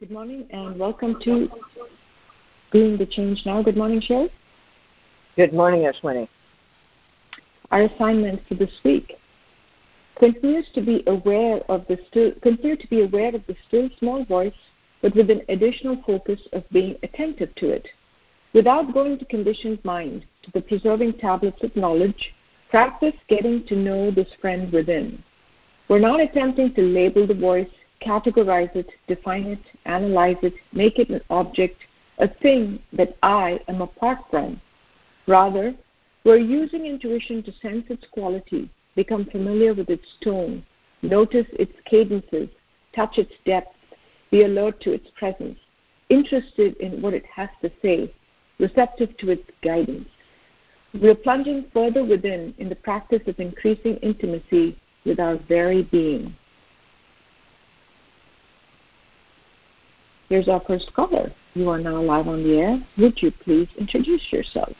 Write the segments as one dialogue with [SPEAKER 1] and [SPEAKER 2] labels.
[SPEAKER 1] Good morning and welcome to Being the Change Now. Good morning, Cheri.
[SPEAKER 2] Good morning, Ashwini.
[SPEAKER 1] Our assignment for this week continues to be aware of the still continue to be aware of the still small voice, but with an additional focus of being attentive to it. Without going to conditioned mind, to the preserving tablets of knowledge, practice getting to know this friend within. We're not attempting to label the voice categorize it, define it, analyze it, make it an object, a thing that I am apart from. Rather, we're using intuition to sense its quality, become familiar with its tone, notice its cadences, touch its depth, be alert to its presence, interested in what it has to say, receptive to its guidance. We're plunging further within in the practice of increasing intimacy with our very being. Here's our first caller. You are now live on the air. Would you please introduce yourself?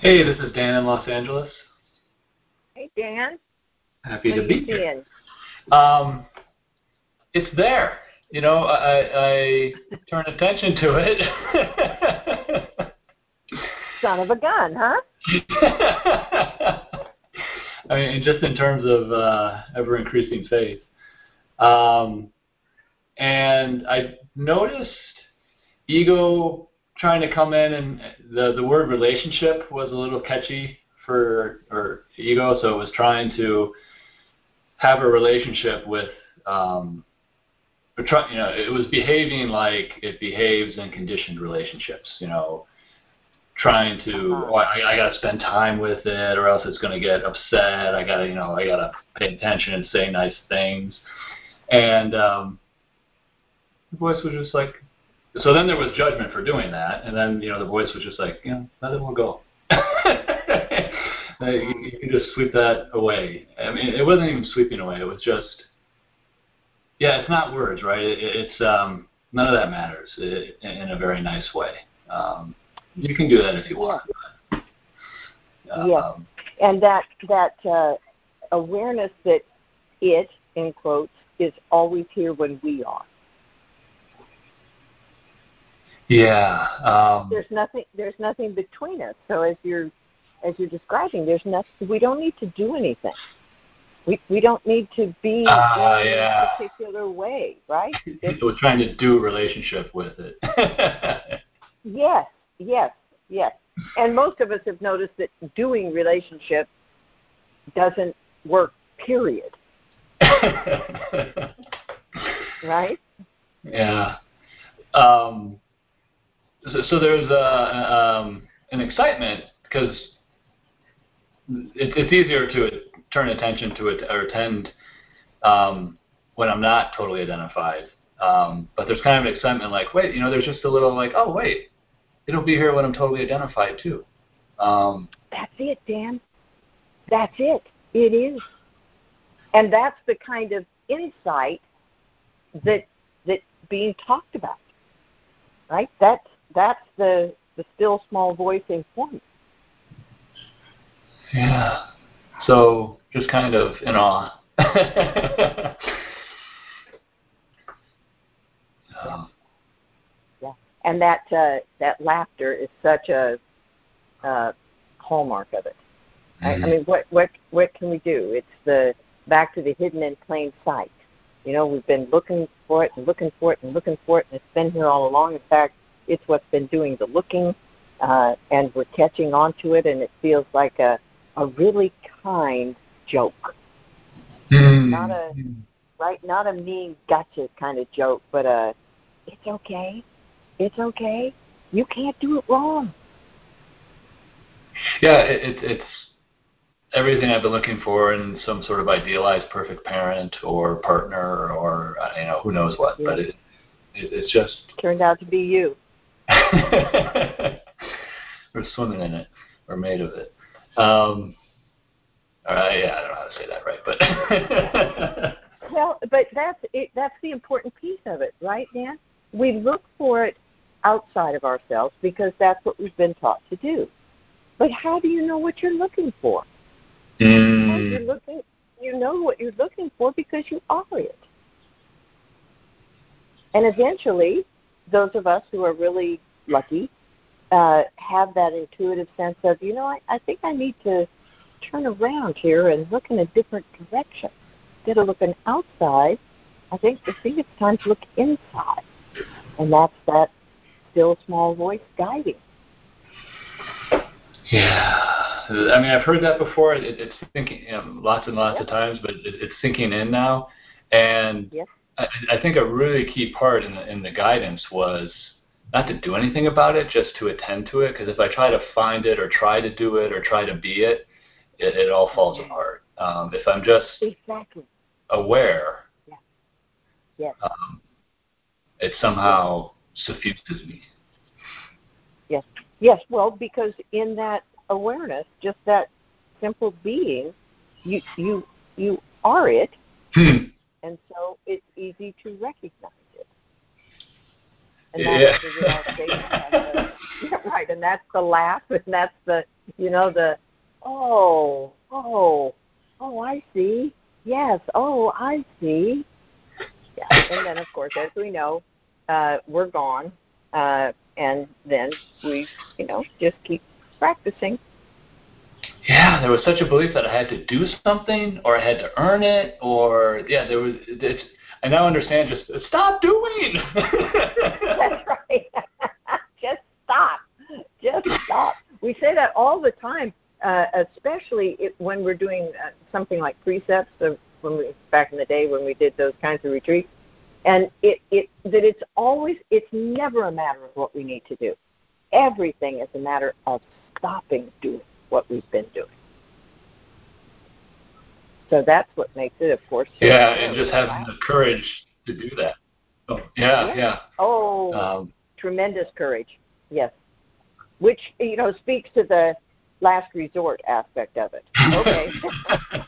[SPEAKER 3] Hey, this is Dan in Los Angeles.
[SPEAKER 2] Hey, Dan.
[SPEAKER 3] Happy
[SPEAKER 2] what
[SPEAKER 3] to be
[SPEAKER 2] here.
[SPEAKER 3] Um, it's there. You know, I, I turn attention to
[SPEAKER 2] it. Son of a gun, huh?
[SPEAKER 3] I mean, just in terms of uh, ever increasing faith. Um, and I noticed ego trying to come in, and the the word relationship was a little catchy for or ego, so it was trying to have a relationship with. Um, try, you know, it was behaving like it behaves in conditioned relationships. You know, trying to, uh-huh. oh, I, I got to spend time with it, or else it's going to get upset. I got to, you know, I got to pay attention and say nice things, and um, the voice was just like, so then there was judgment for doing that, and then you know the voice was just like, you know, let it all go. you, you can just sweep that away. I mean, it wasn't even sweeping away. It was just, yeah, it's not words, right? It, it's um, none of that matters it, in a very nice way. Um, you can do that if you want.
[SPEAKER 2] Yeah. Um, yes, and that that uh, awareness that it in quotes is always here when we are.
[SPEAKER 3] Yeah. Um,
[SPEAKER 2] there's nothing. There's nothing between us. So as you're as you're describing, there's nothing. We don't need to do anything. We we don't need to be
[SPEAKER 3] uh, in yeah.
[SPEAKER 2] a particular way, right?
[SPEAKER 3] We're trying to do a relationship with it.
[SPEAKER 2] yes. Yes. Yes. And most of us have noticed that doing relationship doesn't work. Period. right?
[SPEAKER 3] Yeah. Um, so, so there's um, an excitement because it, it's easier to turn attention to it or attend um, when I'm not totally identified. Um, but there's kind of an excitement like, wait, you know, there's just a little like, oh, wait, it'll be here when I'm totally identified too. Um,
[SPEAKER 2] that's it, Dan. That's it. It is. And that's the kind of insight that that being talked about. Right? That's that's the the still small voice in informing.
[SPEAKER 3] Yeah. So just kind of in awe.
[SPEAKER 2] yeah. yeah. And that uh, that laughter is such a uh, hallmark of it. Mm-hmm. I, mean, what what what can we do? It's the back to the hidden in plain sight. You know, we've been looking for it and looking for it and looking for it, and it's been here all along. In fact, it's what's been doing the looking, uh, and we're catching on to it, and it feels like a, a really kind joke.
[SPEAKER 3] Mm.
[SPEAKER 2] Not a right, not a mean gotcha kind of joke, but a it's okay, it's okay. You can't do it wrong.
[SPEAKER 3] Yeah, it, it, it's everything I've been looking for in some sort of idealized perfect parent or partner or uh, you know who knows what, yeah. but it, it it's just
[SPEAKER 2] turned out to be you.
[SPEAKER 3] We're swimming in it or made of it. Um, uh, yeah, I don't know how to say that right,
[SPEAKER 2] but well, but that's it, that's the important piece of it, right, Dan? We look for it outside of ourselves because that's what we've been taught to do. But how do you know what you're looking for?
[SPEAKER 3] Mm.
[SPEAKER 2] You're looking, you know what you're looking for because you are it. And eventually, those of us who are really lucky uh, have that intuitive sense of, you know, I, I think I need to turn around here and look in a different direction. Instead of looking outside, I think I think it's time to look inside, and that's that still small voice guiding.
[SPEAKER 3] Yeah, I mean I've heard that before. It, it's thinking you know, lots and lots yep. of times, but it, it's sinking in now. And
[SPEAKER 2] yep.
[SPEAKER 3] I, I think a really key part in the, in the guidance was not to do anything about it, just to attend to it. Because if I try to find it or try to do it or try to be it, it, it all falls apart. Um, if I'm just
[SPEAKER 2] exactly.
[SPEAKER 3] aware,
[SPEAKER 2] yeah. yes.
[SPEAKER 3] Um, it somehow suffuses me.
[SPEAKER 2] Yes. Yes. Well, because in that awareness, just that simple being, you you you are it,
[SPEAKER 3] hmm.
[SPEAKER 2] and so it's easy to recognize. And that's yeah. the realization. yeah, right. And that's the laugh, and that's the you know the oh oh oh I see yes oh I see. Yeah. And then of course, as we know, uh, we're gone, uh, and then we, you know, just keep practicing.
[SPEAKER 3] Yeah, there was such a belief that I had to do something, or I had to earn it, or yeah, there was. It's, I now understand. Just stop doing.
[SPEAKER 2] That's right. just stop. Just stop. We say that all the time, uh, especially when we're doing uh, something like precepts. Of when we back in the day when we did those kinds of retreats, and it, it that it's always it's never a matter of what we need to do everything is a matter of stopping doing what we've been doing so that's what makes it of course
[SPEAKER 3] yeah and just having the courage to do that oh yeah yeah, yeah.
[SPEAKER 2] oh um, tremendous courage yes which you know speaks to the last resort aspect of it okay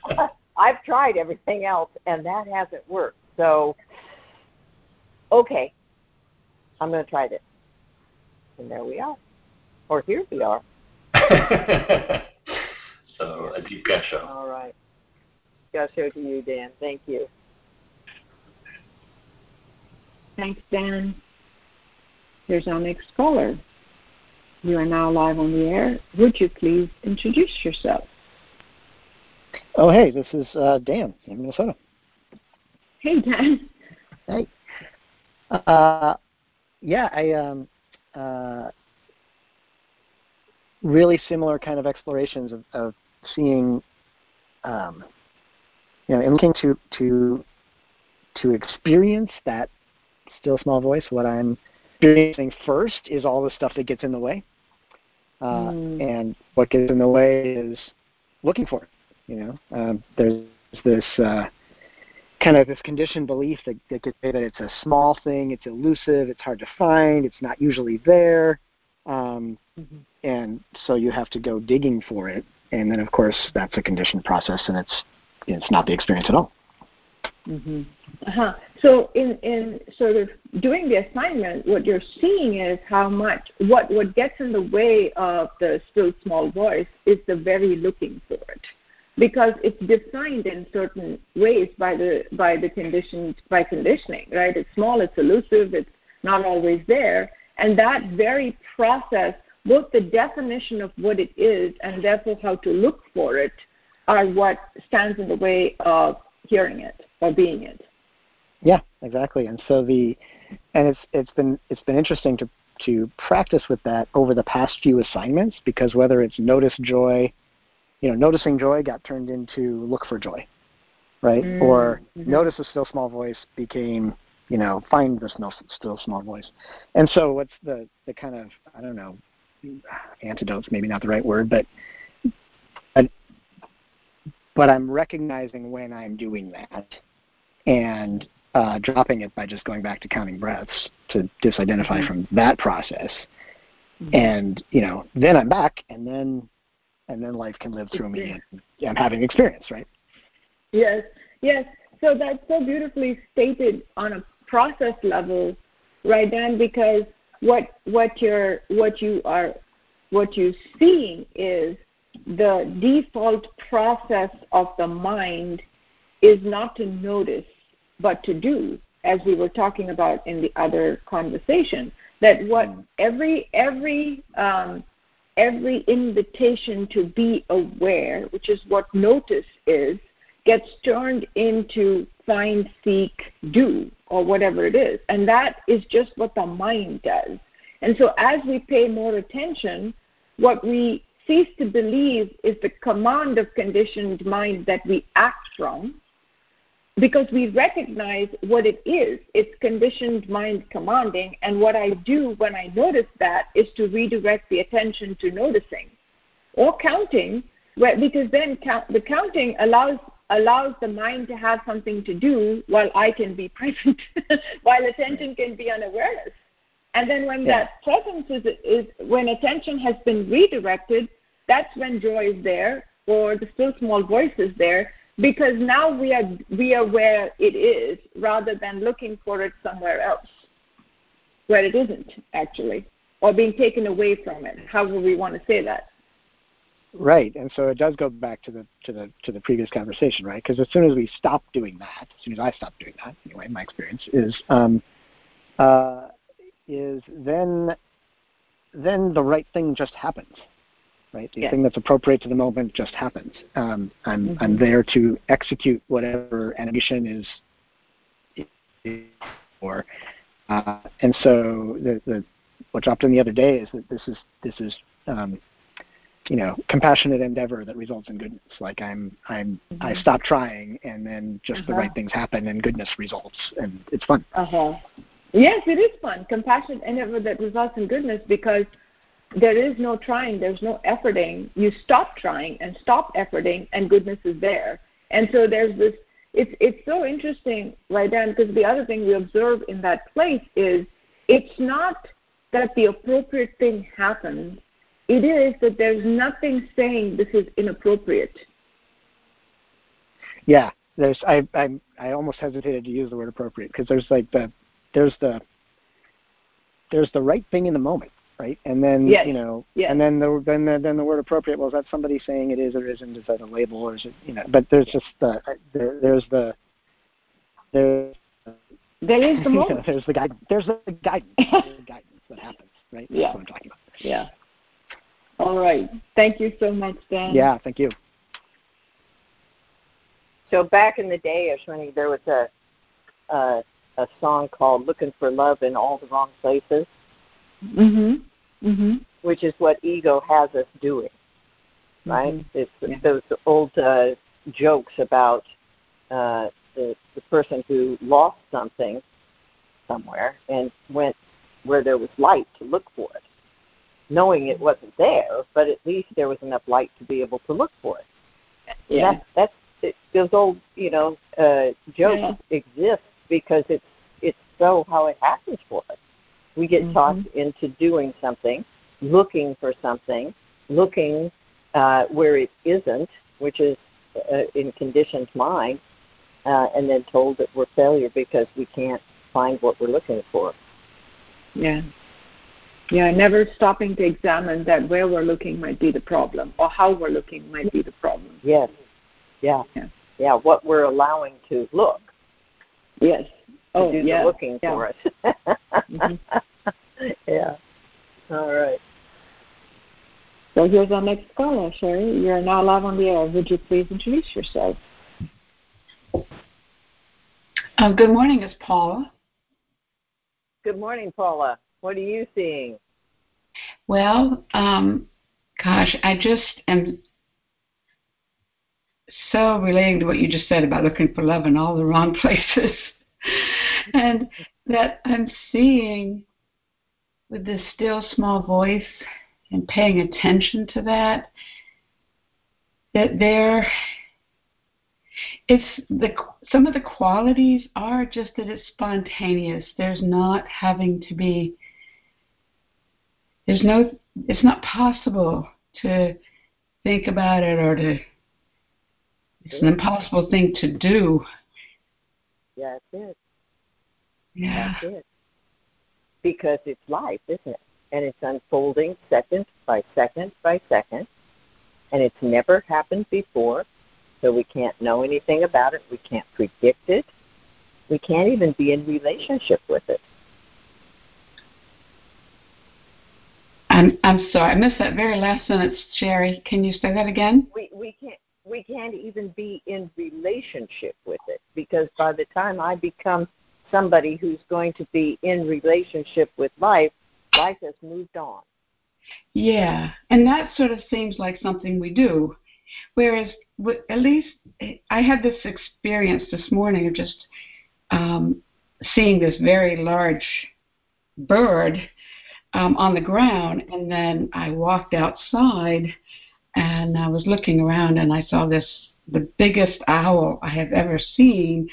[SPEAKER 2] i've tried everything else and that hasn't worked so okay, I'm going to try this. And there we are. Or here we are.
[SPEAKER 3] so a deep gasho.
[SPEAKER 2] All right. Gasho to show it to you, Dan. Thank you.
[SPEAKER 1] Thanks, Dan. Here's our next caller. You are now live on the air. Would you please introduce yourself?
[SPEAKER 4] Oh, hey, this is uh, Dan in Minnesota.
[SPEAKER 1] Hey, Dan.
[SPEAKER 4] Hey. Uh, yeah, I um, uh, really similar kind of explorations of, of seeing, um, you know, and looking to to to experience that still small voice. What I'm experiencing first is all the stuff that gets in the way, uh, mm. and what gets in the way is looking for it. You know, um, there's this. Uh, kind of this conditioned belief that, that could say that it's a small thing, it's elusive, it's hard to find, it's not usually there, um, mm-hmm. and so you have to go digging for it. And then, of course, that's a conditioned process, and it's it's not the experience at all.
[SPEAKER 1] Mm-hmm. Uh-huh. So, in in sort of doing the assignment, what you're seeing is how much what what gets in the way of the still small voice is the very looking for it because it's defined in certain ways by the by the conditions by conditioning right it's small it's elusive it's not always there and that very process both the definition of what it is and therefore how to look for it are what stands in the way of hearing it or being it
[SPEAKER 4] yeah exactly and so the and it's it's been it's been interesting to to practice with that over the past few assignments because whether it's notice joy you know, noticing joy got turned into look for joy, right? Mm-hmm. Or notice a still small voice became, you know, find the still, still small voice. And so, what's the the kind of I don't know, antidotes maybe not the right word, but but, but I'm recognizing when I'm doing that, and uh, dropping it by just going back to counting breaths to disidentify mm-hmm. from that process. Mm-hmm. And you know, then I'm back, and then and then life can live through me and I'm having experience, right?
[SPEAKER 1] Yes, yes. So that's so beautifully stated on a process level, right, Dan? Because what what you're what you are what you're seeing is the default process of the mind is not to notice but to do as we were talking about in the other conversation, that what mm. every every um, every invitation to be aware, which is what notice is, gets turned into find, seek, do, or whatever it is. And that is just what the mind does. And so as we pay more attention, what we cease to believe is the command of conditioned mind that we act from because we recognize what it is. It's conditioned mind commanding, and what I do when I notice that is to redirect the attention to noticing or counting, because then count, the counting allows allows the mind to have something to do while I can be present, while attention can be on awareness. And then when yeah. that presence is, is when attention has been redirected, that's when joy is there or the still small voice is there because now we are we are where it is rather than looking for it somewhere else where it isn't actually or being taken away from it however we want to say that.
[SPEAKER 4] Right and so it does go back to the to the to the previous conversation right? Because as soon as we stop doing that as soon as i stop doing that anyway my experience is um uh is then then the right thing just happens right? The thing that's appropriate to the moment just happens. Um, I'm mm-hmm. I'm there to execute whatever animation is, or uh, and so the, the what dropped in the other day is that this is this is um, you know compassionate endeavor that results in goodness. Like I'm I'm mm-hmm. I stop trying and then just uh-huh. the right things happen and goodness results and it's fun.
[SPEAKER 1] Uh huh. Yes, it is fun. Compassionate endeavor that results in goodness because there is no trying, there's no efforting. You stop trying and stop efforting, and goodness is there. And so there's this. It's it's so interesting, right, Dan? Because the other thing we observe in that place is it's not that the appropriate thing happens. It is that there's nothing saying this is inappropriate.
[SPEAKER 4] Yeah, there's. I I I almost hesitated to use the word appropriate because there's like the there's the there's the right thing in the moment right? And then
[SPEAKER 1] yes.
[SPEAKER 4] you know,
[SPEAKER 1] yes.
[SPEAKER 4] and then the then the, then the word appropriate. Well, is that somebody saying it is or isn't? Is that a label or is it you know? But there's just the there, there's the there.
[SPEAKER 1] There is the moment.
[SPEAKER 4] know, there's the guide. There's the guidance. there's the guidance that happens, right?
[SPEAKER 1] Yeah.
[SPEAKER 4] That's what I'm talking about.
[SPEAKER 1] Yeah. All right. Thank you so much, Dan.
[SPEAKER 4] Yeah. Thank you.
[SPEAKER 2] So back in the day, Ashwini, there was a uh, a song called "Looking for Love in All the Wrong Places."
[SPEAKER 1] Mhm. Mhm.
[SPEAKER 2] Which is what ego has us doing, right? Mm-hmm. It's yeah. those old uh, jokes about uh, the the person who lost something somewhere and went where there was light to look for it, knowing it wasn't there, but at least there was enough light to be able to look for it.
[SPEAKER 1] Yeah.
[SPEAKER 2] That, that's it, those old you know uh, jokes yeah. exist because it's it's so how it happens for us. We get mm-hmm. talked into doing something, looking for something, looking uh, where it isn't, which is uh, in conditioned mind, uh, and then told that we're failure because we can't find what we're looking for.
[SPEAKER 1] Yeah. Yeah, never stopping to examine that where we're looking might be the problem or how we're looking might be the problem.
[SPEAKER 2] Yes. Yeah. Yeah. Yeah, what we're allowing to look.
[SPEAKER 1] Yes
[SPEAKER 2] oh,
[SPEAKER 1] do yeah.
[SPEAKER 2] the looking
[SPEAKER 1] yeah.
[SPEAKER 2] for us. mm-hmm. Yeah. All right.
[SPEAKER 1] So here's our next caller, Cheri. You're now live on the air. Would you please introduce yourself?
[SPEAKER 5] Uh, good morning, it's Paula.
[SPEAKER 2] Good morning, Paula. What are you seeing?
[SPEAKER 5] Well, um, gosh, I just am so relating to what you just said about looking for love in all the wrong places. And that I'm seeing with this still small voice and paying attention to that, that there it's the some of the qualities are just that it's spontaneous. There's not having to be there's no it's not possible to think about it or to it's an impossible thing to do
[SPEAKER 2] that's it.
[SPEAKER 5] Yeah.
[SPEAKER 2] That's it. Because it's life, isn't it? And it's unfolding second by second by second. And it's never happened before. So we can't know anything about it. We can't predict it. we can't even be in relationship with it.
[SPEAKER 5] I'm I'm sorry, I missed that very last sentence, Cheri. Can you say that again?
[SPEAKER 2] We we can't we can't even be in relationship with it because by the time I become somebody who's going to be in relationship with life, life has moved on.
[SPEAKER 5] Yeah, and that sort of seems like something we do. Whereas, at least I had this experience this morning of just um, seeing this very large bird um, on the ground, and then I walked outside and I was looking around and I saw this the biggest owl I have ever seen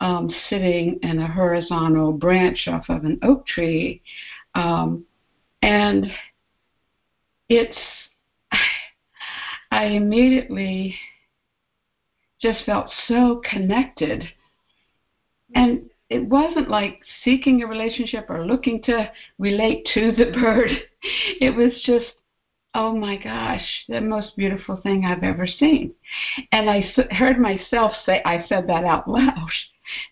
[SPEAKER 5] um, sitting in a horizontal branch off of an oak tree, um, and it's I immediately just felt so connected. And it wasn't like seeking a relationship or looking to relate to the bird. It was just, oh my gosh, the most beautiful thing I've ever seen. And I heard myself say, I said that out loud,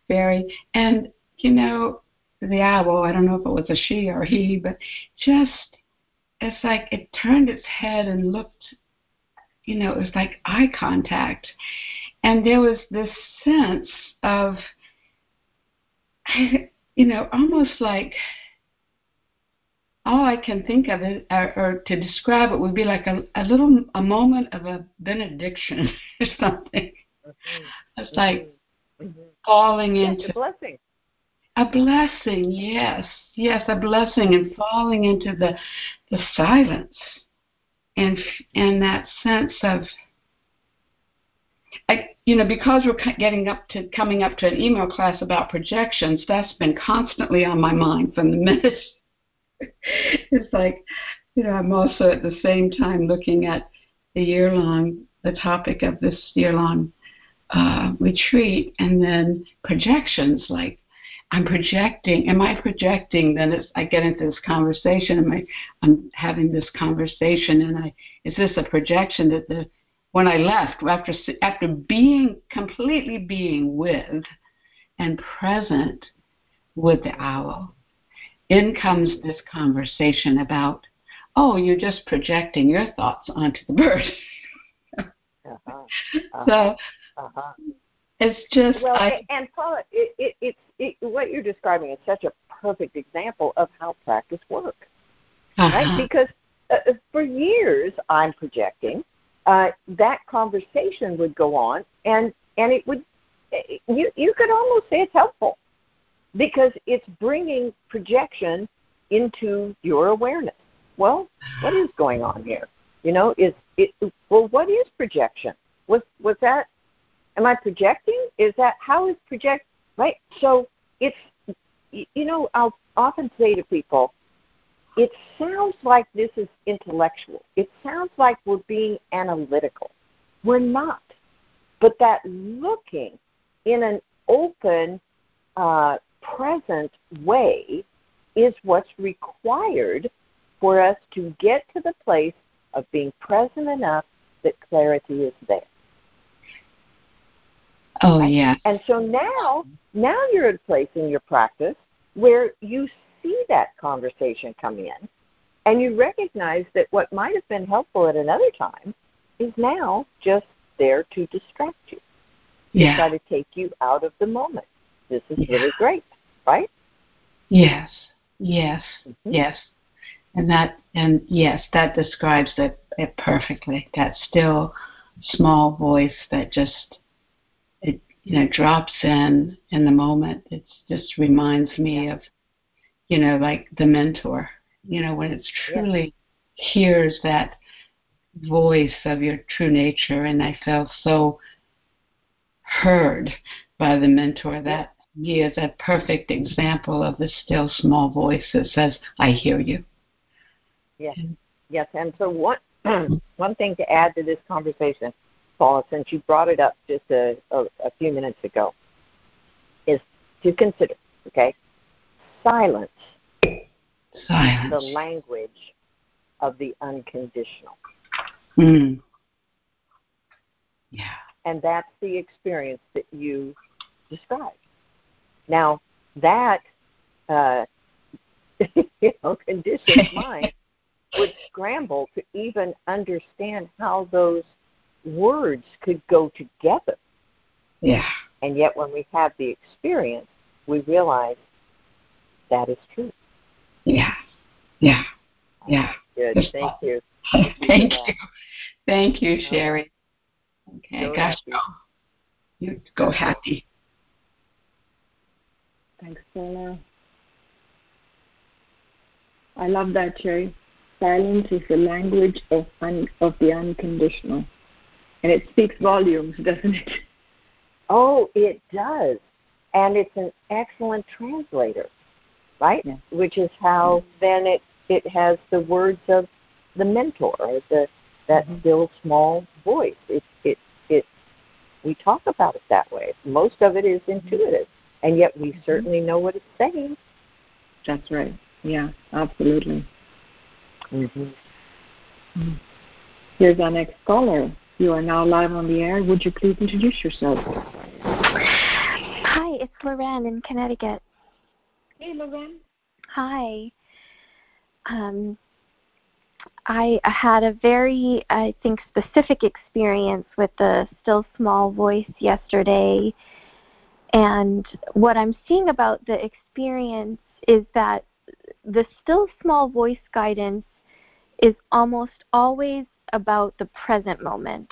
[SPEAKER 5] Barry. And, you know, the owl, I don't know if it was a she or he, but just, it's like it turned its head and looked you know, it was like eye contact. And there was this sense of, you know, almost like all I can think of it, or, or to describe it, would be like a, a little a moment of a benediction or something. Mm-hmm. It's like mm-hmm. falling into
[SPEAKER 2] a blessing.
[SPEAKER 5] A blessing, yes, yes, a blessing, and falling into the the silence and and that sense of I, you know, because we're getting up to coming up to an email class about projections, that's been constantly on my mind from the minute. it's like, you know, I'm also at the same time looking at the year long, the topic of this year long uh, retreat, and then projections like I'm projecting. Am I projecting? Then it's, I get into this conversation. Am I? I'm having this conversation, and I is this a projection that the when I left after after being completely being with and present with the owl, in comes this conversation about, oh, you're just projecting your thoughts onto the bird. uh-huh. Uh-huh. So. Uh-huh. It's just
[SPEAKER 2] well,
[SPEAKER 5] I,
[SPEAKER 2] and Paula, it, it, it's it, what you're describing is such a perfect example of how practice works, uh-huh. right? Because uh, uh, for years I'm projecting. Uh, that conversation would go on, and and it would you you could almost say it's helpful because it's bringing projection into your awareness. Well, what is going on here? You know, is it well? What is projection? Was was that Am I projecting? Is that how is project right? So it's you know I'll often say to people, it sounds like this is intellectual. It sounds like we're being analytical. We're not. But that looking in an open, uh, present way is what's required for us to get to the place of being present enough that clarity is there.
[SPEAKER 5] Oh yeah.
[SPEAKER 2] And so now, now you're at a place in your practice where you see that conversation come in, and you recognize that what might have been helpful at another time is now just there to distract you.
[SPEAKER 5] Yeah.
[SPEAKER 2] To try to take you out of the moment. This is yeah. really great, right?
[SPEAKER 5] Yes. Yes. Mm-hmm. Yes. And that and yes, that describes it, it perfectly. That still small voice that just it, you know drops in in the moment it just reminds me of you know like the mentor you know when it's truly yeah. hears that voice of your true nature and i felt so heard by the mentor that he is a perfect example of the still small voice that says i hear you
[SPEAKER 2] yes yes and so one one thing to add to this conversation Paula, since you brought it up just a, a, a few minutes ago, is to consider, okay, silence,
[SPEAKER 5] silence.
[SPEAKER 2] the language of the unconditional.
[SPEAKER 5] Mm. Yeah.
[SPEAKER 2] And that's the experience that you described. Now that uh, you know conditioned mind would scramble to even understand how those words could go together.
[SPEAKER 5] Yeah.
[SPEAKER 2] And yet, when we have the experience, we realize that is true.
[SPEAKER 5] Yeah. Yeah. Yeah.
[SPEAKER 2] Good. Thank you.
[SPEAKER 5] Thank you. Thank you, Cheri. Okay,
[SPEAKER 2] Go
[SPEAKER 5] gosh,
[SPEAKER 2] happy.
[SPEAKER 5] You go happy.
[SPEAKER 1] Thanks, Paula. I love that, Cheri. Silence is the language of un- of the unconditional, and it speaks volumes, doesn't it?
[SPEAKER 2] Oh, it does. And it's an excellent translator, right?
[SPEAKER 1] Yeah.
[SPEAKER 2] Which is how then it, it has the words of the mentor, the that
[SPEAKER 1] Mhm.
[SPEAKER 2] still small voice. It it it we talk about it that way. Most of it is intuitive. And yet we certainly know what it's saying.
[SPEAKER 1] That's right. Yeah, absolutely.
[SPEAKER 2] Mm-hmm.
[SPEAKER 1] Here's our next caller. You are now live on the air. Would you please introduce yourself?
[SPEAKER 6] Hi, it's Loren in Connecticut.
[SPEAKER 1] Hey, Loren.
[SPEAKER 6] Hi. Um, I had a very, I think, specific experience with the still small voice yesterday. And what I'm seeing about the experience is that the still small voice guidance is almost always about the present moment,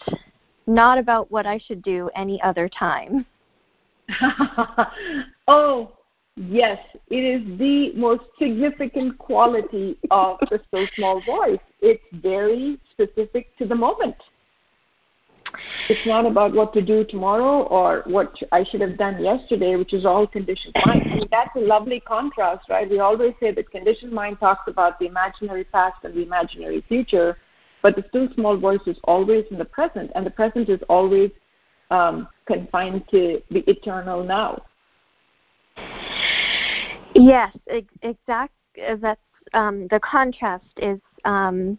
[SPEAKER 6] not about what I should do any other time.
[SPEAKER 1] oh, yes, it is the most significant quality of the still small voice. It's very specific to the moment. It's not about what to do tomorrow or what I should have done yesterday, which is all conditioned mind. I mean, that's a lovely contrast, right? We always say that conditioned mind talks about the imaginary past and the imaginary future, but the still small voice is always in the present, and the present is always um, confined to the eternal now.
[SPEAKER 6] Yes, ex- exact. uh, That's um, the contrast is um,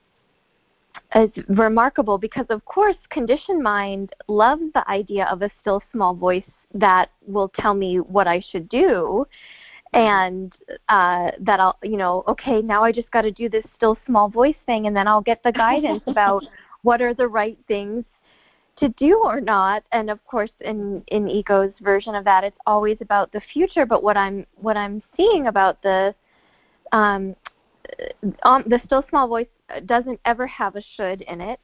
[SPEAKER 6] is remarkable because, of course, conditioned mind loves the idea of a still small voice that will tell me what I should do, and uh, that I'll, you know, okay, now I just got to do this still small voice thing, and then I'll get the guidance about what are the right things to do or not. And of course in in ego's version of that it's always about the future but what i'm what i'm seeing about the um, um the still small voice doesn't ever have a should in it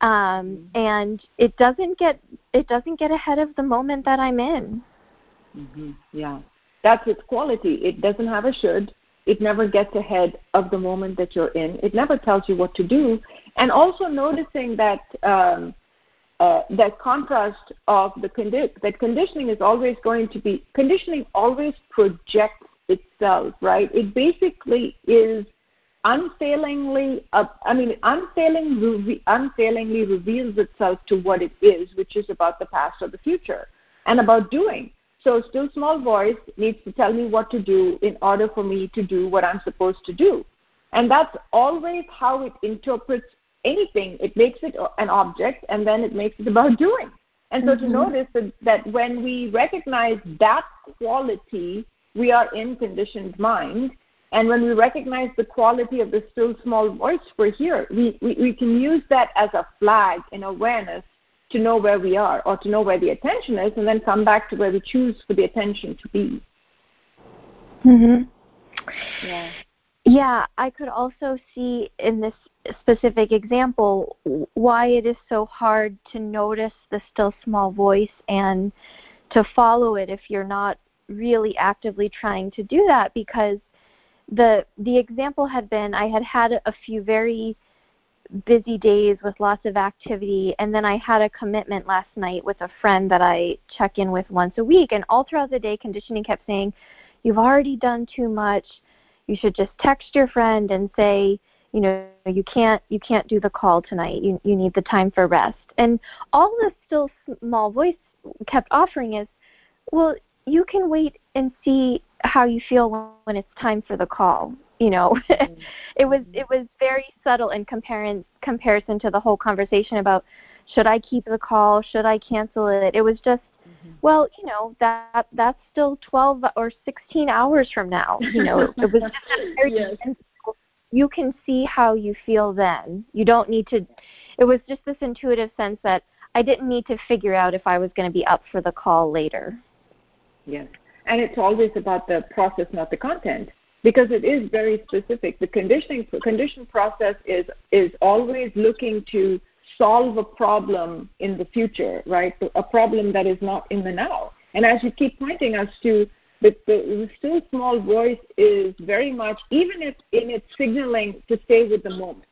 [SPEAKER 6] um and it doesn't get it doesn't get ahead of the moment that i'm in
[SPEAKER 1] Mm-hmm. Yeah, that's its quality. It doesn't have a should. It never gets ahead of the moment that you're in. It never tells you what to do. And also noticing that um, uh, that contrast of the condi- that conditioning is always going to be conditioning always projects itself, right? It basically is unfailingly, uh, I mean, unfailing, reve- unfailingly reveals itself to what it is, which is about the past or the future, and about doing. So, still small voice needs to tell me what to do in order for me to do what I'm supposed to do, and that's always how it interprets anything. It makes it an object, and then it makes it about doing. And so,
[SPEAKER 6] Mhm.
[SPEAKER 1] to notice that, that when we recognize that quality, we are in conditioned mind. And when we recognize the quality of the still small voice, we're here. We, we, we can use that as a flag in awareness to know where we are or to know where the attention is and then come back to where we choose for the attention to be.
[SPEAKER 6] mhm
[SPEAKER 1] Yeah.
[SPEAKER 6] Yeah, I could also see in this specific example why it is so hard to notice the still small voice and to follow it if you're not really actively trying to do that because the the example had been I had had a few very busy days with lots of activity and then I had a commitment last night with a friend that I check in with once a week and all throughout the day conditioning kept saying you've already done too much. You should just text your friend and say you know you can't you can't do the call tonight. You you need the time for rest. And all the still small voice kept offering is well you can wait and see how you feel when it's time for the call you know it was it was very subtle in comparing comparison to the whole conversation about should i keep the call should i cancel it it was just mm-hmm. well, you know, that that's still 12 or 16 hours from now. You know, it was just very yes. you can see how you feel then. You don't need to it was just this intuitive sense that I didn't need to figure out if I was going to be up for the call later.
[SPEAKER 1] Yes. And it's always about the process, not the content, because it is very specific. The conditioning condition process is is always looking to solve a problem in the future, right? A problem that is not in the now. And as you keep pointing us to, the, the, still small voice is very much, even if in its signaling to stay with the moment.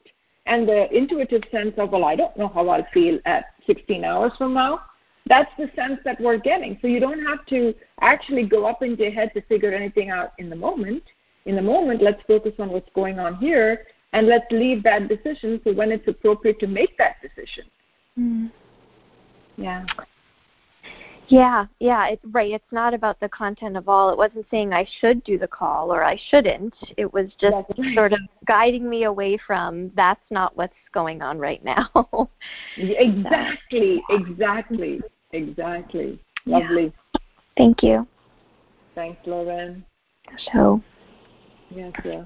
[SPEAKER 1] And the intuitive sense of, well, I don't know how I'll feel at 16 hours from now. That's the sense that we're getting. So you don't have to actually go up into your head to figure anything out in the moment. In the moment, let's focus on what's going on here and let's leave that decision to when it's appropriate to make that decision.
[SPEAKER 6] Mm.
[SPEAKER 1] Yeah.
[SPEAKER 6] Yeah, yeah, it's right. It's not about the content of all. It wasn't saying I should do the call or I shouldn't. It was just right. sort of guiding me away from that's not what's going on right now.
[SPEAKER 1] exactly, so, exactly, exactly. Lovely.
[SPEAKER 6] Yeah. Thank you.
[SPEAKER 1] Thanks, Loren.
[SPEAKER 6] So.
[SPEAKER 1] Yes, yeah.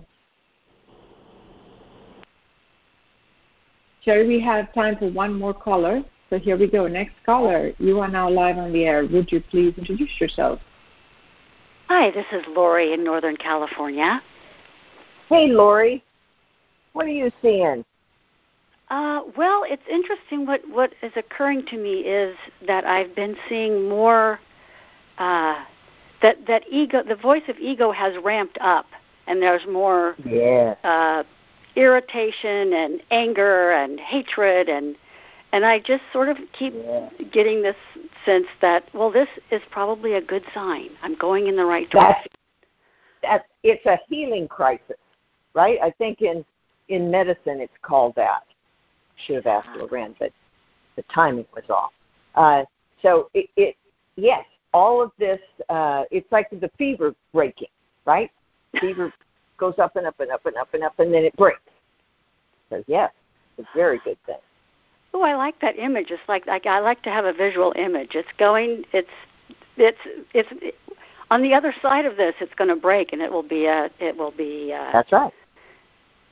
[SPEAKER 1] Cheri, we have time for one more caller. So here we go. Next caller, you are now live on the air. Would you please introduce yourself?
[SPEAKER 7] Hi, this is Lori in Northern California.
[SPEAKER 2] Hey, Lori. What are you seeing?
[SPEAKER 7] Uh, well, it's interesting. What what is occurring to me is that I've been seeing more. Uh, that that ego, the voice of ego, has ramped up, and there's more.
[SPEAKER 2] Yeah.
[SPEAKER 7] Uh, irritation and anger and hatred and and I just sort of keep yeah. getting this sense that well this is probably a good sign. I'm going in the right direction.
[SPEAKER 2] That's, that's it's a healing crisis, right? I think in in medicine it's called that. Should have asked uh-huh. Loren, but the timing was off. Uh, so it, it yes, all of this uh, it's like the fever breaking, right? Fever goes up and up and up and up and up, and then it breaks. So yes, it's a very good thing.
[SPEAKER 7] Oh, I like that image. It's like like I like to have a visual image. It's going. It's it's it's it, on the other side of this. It's going to break, and it will be a. It will be. Uh,
[SPEAKER 2] That's right.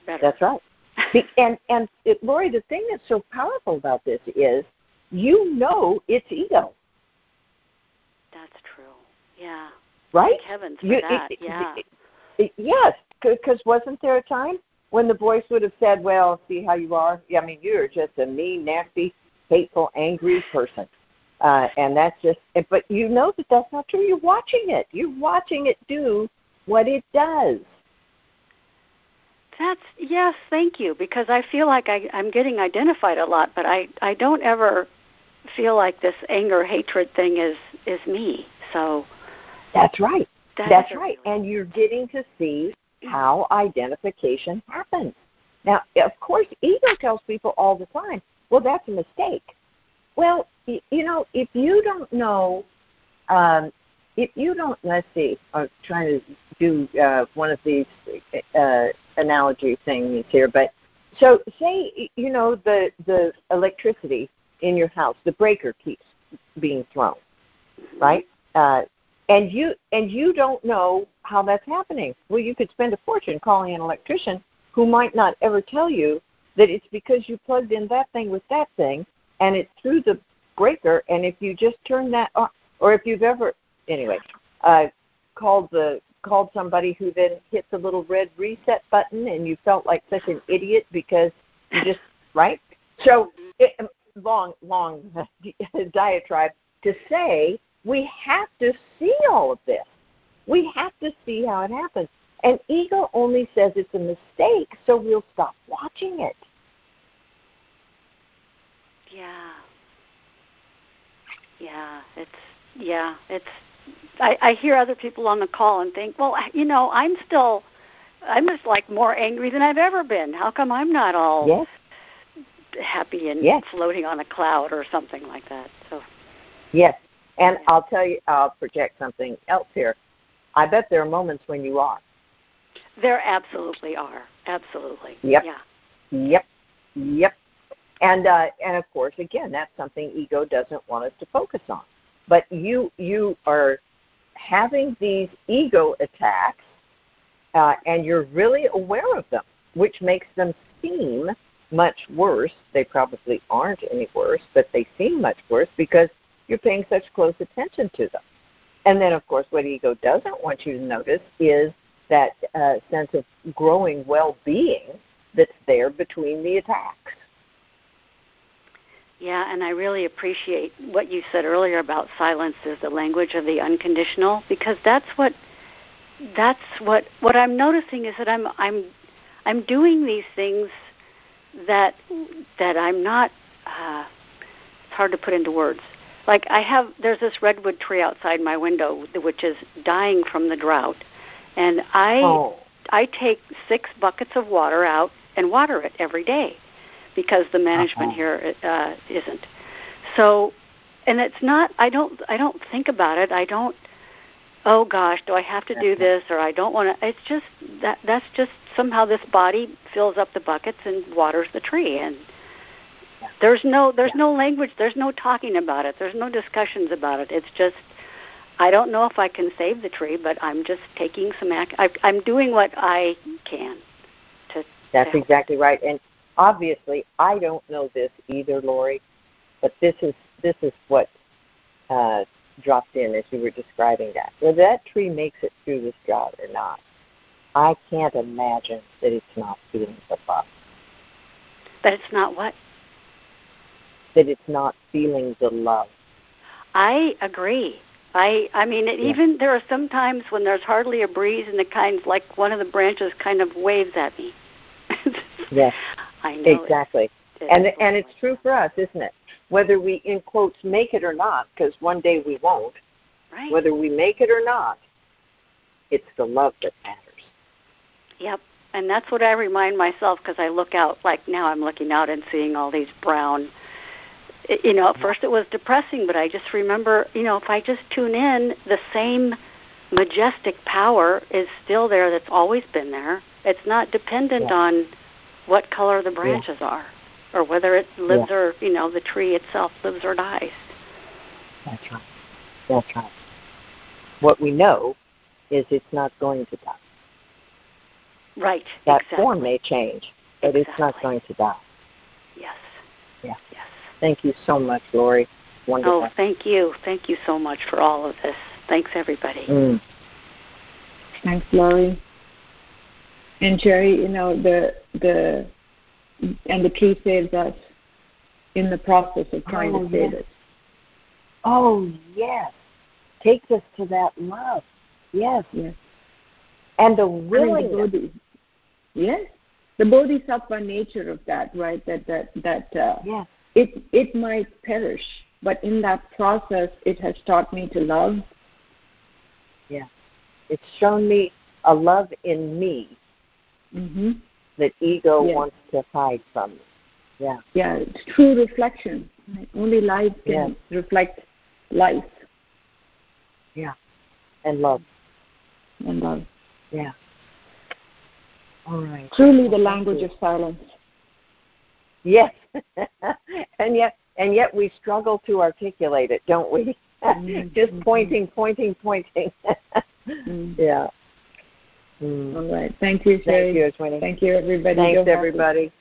[SPEAKER 7] Better.
[SPEAKER 2] That's right. and and it, Lori, the thing that's so powerful about this is you know it's ego.
[SPEAKER 7] That's true. Yeah.
[SPEAKER 2] Right.
[SPEAKER 7] Thank heavens for you, that. It, yeah.
[SPEAKER 2] It, yes, because wasn't there a time when the voice would have said, "Well, see how you are. Yeah, I mean, you're just a mean, nasty, hateful, angry person," uh, and that's just. But you know that that's not true. You're watching it. You're watching it do what it does.
[SPEAKER 7] That's yes, thank you. Because I feel like I, I'm getting identified a lot, but I I don't ever feel like this anger hatred thing is is me. So
[SPEAKER 2] that's right. That that's right. And you're getting to see how identification happens. Now, of course, ego tells people all the time, well, that's a mistake. Well, you know, if you don't know, um, if you don't, let's see, I'm trying to do uh, one of these uh, analogy things here, but so say, you know, the, the electricity in your house, the breaker keeps being thrown, right? Uh, and you and you don't know how that's happening. Well, you could spend a fortune calling an electrician who might not ever tell you that it's because you plugged in that thing with that thing, and it's through the breaker. And if you just turn that on, or if you've ever, anyway, uh, called the called somebody who then hit the little red reset button, and you felt like such an idiot because you just right. So it, long, long diatribe to say we have to see all of this. We have to see how it happens. And ego only says it's a mistake, so we'll stop watching it.
[SPEAKER 7] Yeah. Yeah, it's yeah, it's I, I hear other people on the call and think, well, you know, I'm still I'm just like more angry than I've ever been. How come I'm not all
[SPEAKER 2] yes.
[SPEAKER 7] happy and
[SPEAKER 2] yes.
[SPEAKER 7] floating on a cloud or something like that? So
[SPEAKER 2] Yes, and I'll tell you, I'll project something else here. I bet there are moments when you are.
[SPEAKER 7] There absolutely are. Absolutely.
[SPEAKER 2] Yep.
[SPEAKER 7] Yeah.
[SPEAKER 2] Yep. Yep. And uh, and of course, again, that's something ego doesn't want us to focus on. but you you are having these ego attacks, uh, and you're really aware of them, which makes them seem much worse. They probably aren't any worse, but they seem much worse because you're paying such close attention to them. And then, of course, what ego doesn't want you to notice is that uh, sense of growing well-being that's there between the attacks.
[SPEAKER 7] Yeah, and I really appreciate what you said earlier about silence is the language of the unconditional because that's what that's what what I'm noticing is that I'm I'm I'm doing these things that that I'm not uh it's hard to put into words. Like I have there's this redwood tree outside my window which is dying from the drought and I
[SPEAKER 2] oh.
[SPEAKER 7] I take 6 buckets of water out and water it every day because the management
[SPEAKER 2] uh-huh.
[SPEAKER 7] here uh, isn't. So, and it's not. I don't. I don't think about it. I don't. Oh gosh, do I have to do this or I don't want to? It's just that. That's just somehow this body fills up the buckets and waters the tree, and there's no. There's no language. There's no talking about it. There's no discussions about it. It's just. I don't know if I can save the tree, but I'm just taking some act. I, I'm doing what I can. To,
[SPEAKER 2] That's
[SPEAKER 7] to
[SPEAKER 2] exactly right, and obviously I don't know this either, Lori, but this is this is what uh, dropped in as you were describing that. Whether that tree makes it through this drought or not, I can't imagine that it's not feeling the love.
[SPEAKER 7] That it's not what?
[SPEAKER 2] That it's not feeling the love.
[SPEAKER 7] I agree. I I mean it,
[SPEAKER 2] Yeah.
[SPEAKER 7] even there are some times when there's hardly a breeze and the kind like one of the branches kind of waves at me.
[SPEAKER 2] Yes,
[SPEAKER 7] I know.
[SPEAKER 2] exactly.
[SPEAKER 7] It,
[SPEAKER 2] And and it's true for us, isn't it? Whether we in quotes make it or not, because one day we won't.
[SPEAKER 7] right.
[SPEAKER 2] Whether we make it or not, it's the love that matters.
[SPEAKER 7] Yep. And that's what I remind myself because I look out like now I'm looking out and seeing all these brown you know, at first it was depressing, but I just remember, you know, if I just tune in, the same majestic power is still there that's always been there. It's not dependent
[SPEAKER 2] Yeah.
[SPEAKER 7] on what color the branches are or whether it lives
[SPEAKER 2] Yeah.
[SPEAKER 7] or, you know, the tree itself lives or dies.
[SPEAKER 2] That's right. That's right. What we know is it's not going to die.
[SPEAKER 7] Right.
[SPEAKER 2] That
[SPEAKER 7] exactly.
[SPEAKER 2] form may change, but it's not going to die.
[SPEAKER 7] Yes.
[SPEAKER 2] Yeah.
[SPEAKER 7] Yes.
[SPEAKER 2] Thank you so much, Lori. Wonderful.
[SPEAKER 7] Oh, thank you. Thank you so much for all of this. Thanks, everybody.
[SPEAKER 2] Mm.
[SPEAKER 1] Thanks, Laurie. And Jerry, you know the the and the tree saves us in the process of trying
[SPEAKER 2] Oh,
[SPEAKER 1] to save
[SPEAKER 2] yes.
[SPEAKER 1] it.
[SPEAKER 2] Oh, yes. Takes us to that love. Yes.
[SPEAKER 1] Yes.
[SPEAKER 2] And the
[SPEAKER 1] I mean, the
[SPEAKER 2] willingness.
[SPEAKER 1] bodhi, yes, the bodhisattva nature of that, right? That that that uh,
[SPEAKER 2] yes.
[SPEAKER 1] It it might perish, but in that process, it has taught me to love.
[SPEAKER 2] Yeah, it's shown me a love in me
[SPEAKER 1] hmm
[SPEAKER 2] that ego wants to hide from me. Yeah.
[SPEAKER 1] Yeah, it's true reflection. Right? Only life can reflect life Yeah,
[SPEAKER 2] And love.
[SPEAKER 1] and love.
[SPEAKER 2] Yeah. All right.
[SPEAKER 1] Truly,
[SPEAKER 2] Well,
[SPEAKER 1] the language of silence.
[SPEAKER 2] Yes. and yet and yet we struggle to articulate it, don't we? Just
[SPEAKER 1] Mhm.
[SPEAKER 2] pointing, pointing, pointing.
[SPEAKER 1] Mm.
[SPEAKER 2] yeah. Mm.
[SPEAKER 1] All right. Thank you, Cheri.
[SPEAKER 2] Thank you, Ashwini.
[SPEAKER 1] Thank you, everybody.
[SPEAKER 2] Thanks, everybody.